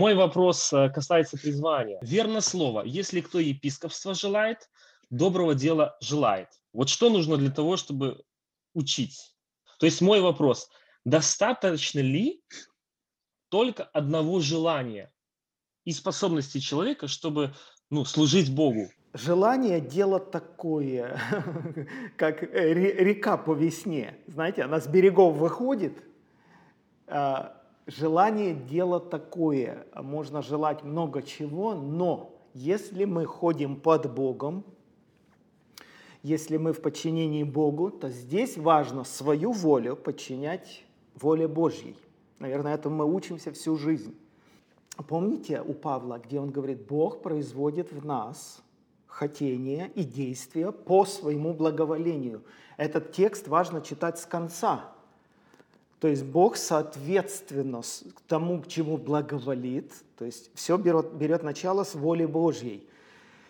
Мой вопрос э, касается призвания. Верно слово. Если кто епископство желает, доброго дела желает. Вот что нужно для того, чтобы учить? То есть мой вопрос. Достаточно ли только одного желания и способности человека, чтобы ну, служить Богу? Желание – дело такое, как э, река по весне. Знаете, она с берегов выходит. Желание – дело такое. Можно желать много чего, но если мы ходим под Богом, если мы в подчинении Богу, то здесь важно свою волю подчинять воле Божьей. Наверное, этому мы учимся всю жизнь. Помните у Павла, где он говорит, Бог производит в нас хотение и действия по своему благоволению. Этот текст важно читать с конца. То есть Бог соответственно тому, к чему благоволит, то есть все берет, берет начало с воли Божьей.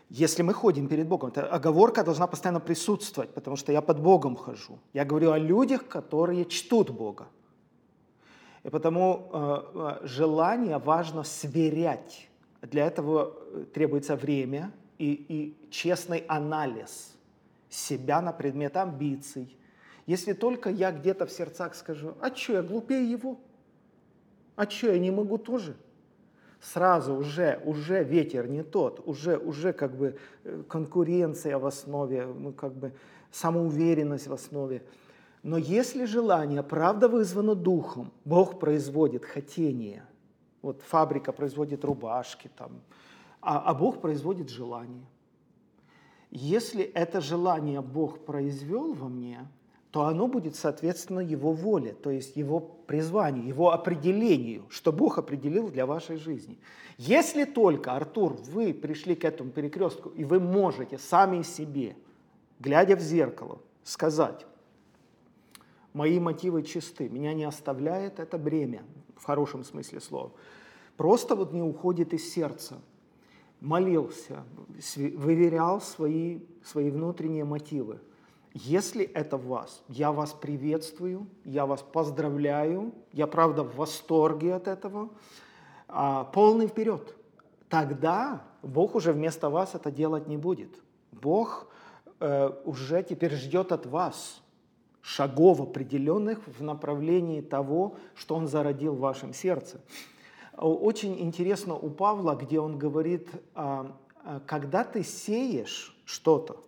Если мы ходим перед Богом, эта оговорка должна постоянно присутствовать, потому что я под Богом хожу. Я говорю о людях, которые чтут Бога. И потому э, э желание важно сверять. Для этого э, требуется время и, и честный анализ себя на предмет амбиций. Если только я где-то в сердцах скажу, а что, я глупее его? А что, я не могу тоже? Сразу уже, уже ветер не тот, уже, уже как бы э, конкуренция в основе, ну как бы самоуверенность в основе. Но если желание, правда вызвано духом, Бог производит хотение. Вот фабрика производит рубашки, там, а, а Бог производит желание. Если это желание Бог произвел во мне, то оно будет соответственно Его воле, то есть Его призванию, Его определению, что Бог определил для вашей жизни. Если только, Артур, вы пришли к этому перекрестку, и вы можете сами себе, глядя в зеркало, сказать, мои мотивы чисты, меня не оставляет это бремя, в хорошем смысле слова, просто вот не уходит из сердца, молился, выверял свои, свои внутренние мотивы. Если это в вас, я вас приветствую, я вас поздравляю, я правда в восторге от этого, а, полный вперед. Тогда Бог уже вместо вас это делать не будет. Бог э, уже теперь ждет от вас шагов определенных в направлении того, что Он зародил в вашем сердце. Очень интересно у Павла, где он говорит, а, а, когда ты сеешь что-то,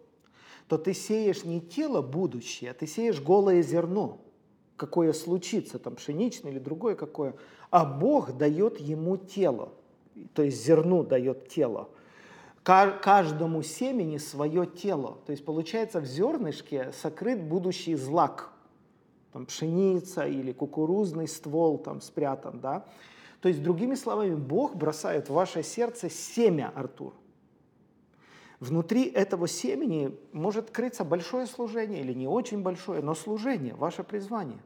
то ты сеешь не тело будущее, а ты сеешь голое зерно, какое случится, там пшеничное или другое какое, а Бог дает ему тело, то есть зерну дает тело. Каждому семени свое тело. То есть получается в зернышке сокрыт будущий злак. Там пшеница или кукурузный ствол там спрятан, да. То есть, другими словами, Бог бросает в ваше сердце семя, Артур. Внутри этого семени может крыться большое служение или не очень большое, но служение, ваше призвание.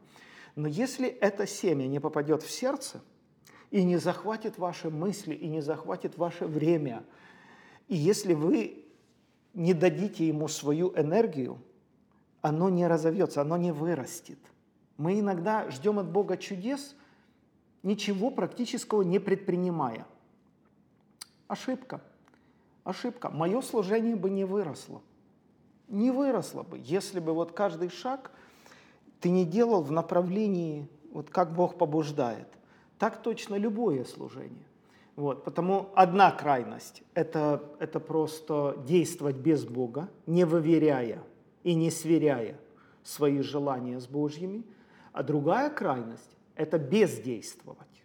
Но если это семя не попадет в сердце и не захватит ваши мысли, и не захватит ваше время, и если вы не дадите ему свою энергию, оно не разовьется, оно не вырастет. Мы иногда ждем от Бога чудес – ничего практического не предпринимая. Ошибка. Ошибка. Мое служение бы не выросло. Не выросло бы, если бы вот каждый шаг ты не делал в направлении, вот как Бог побуждает. Так точно любое служение. Вот, потому одна крайность это, – это просто действовать без Бога, не выверяя и не сверяя свои желания с Божьими. А другая крайность это бездействовать,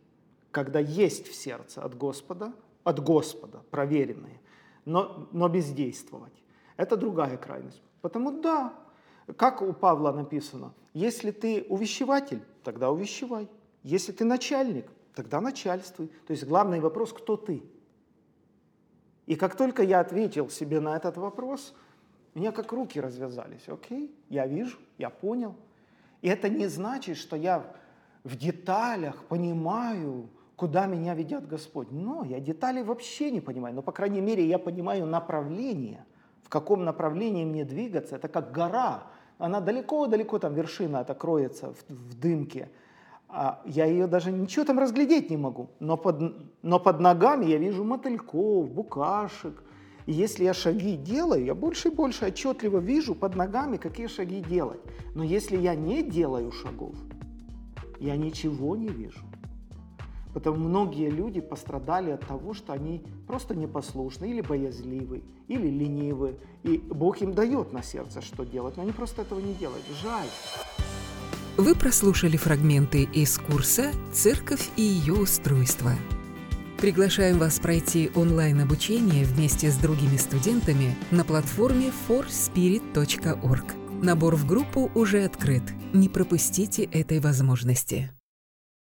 когда есть в сердце от Господа, от Господа проверенные, но, но бездействовать. Это другая крайность. Потому да, как у Павла написано, если ты увещеватель, тогда увещевай. Если ты начальник, тогда начальствуй. То есть главный вопрос, кто ты? И как только я ответил себе на этот вопрос, у меня как руки развязались. Окей, я вижу, я понял. И это не значит, что я в деталях понимаю, куда меня ведет Господь. Но я детали вообще не понимаю, но, по крайней мере, я понимаю направление, в каком направлении мне двигаться. Это как гора, она далеко-далеко, там вершина это кроется в, в дымке, а я ее даже ничего там разглядеть не могу. Но под, но под ногами я вижу мотыльков, букашек. И если я шаги делаю, я больше и больше отчетливо вижу под ногами, какие шаги делать. Но если я не делаю шагов, я ничего не вижу. Потому многие люди пострадали от того, что они просто непослушны, или боязливы, или ленивы. И Бог им дает на сердце, что делать, но они просто этого не делают. Жаль. Вы прослушали фрагменты из курса «Церковь и ее устройство». Приглашаем вас пройти онлайн-обучение вместе с другими студентами на платформе forspirit.org. Набор в группу уже открыт. Не пропустите этой возможности.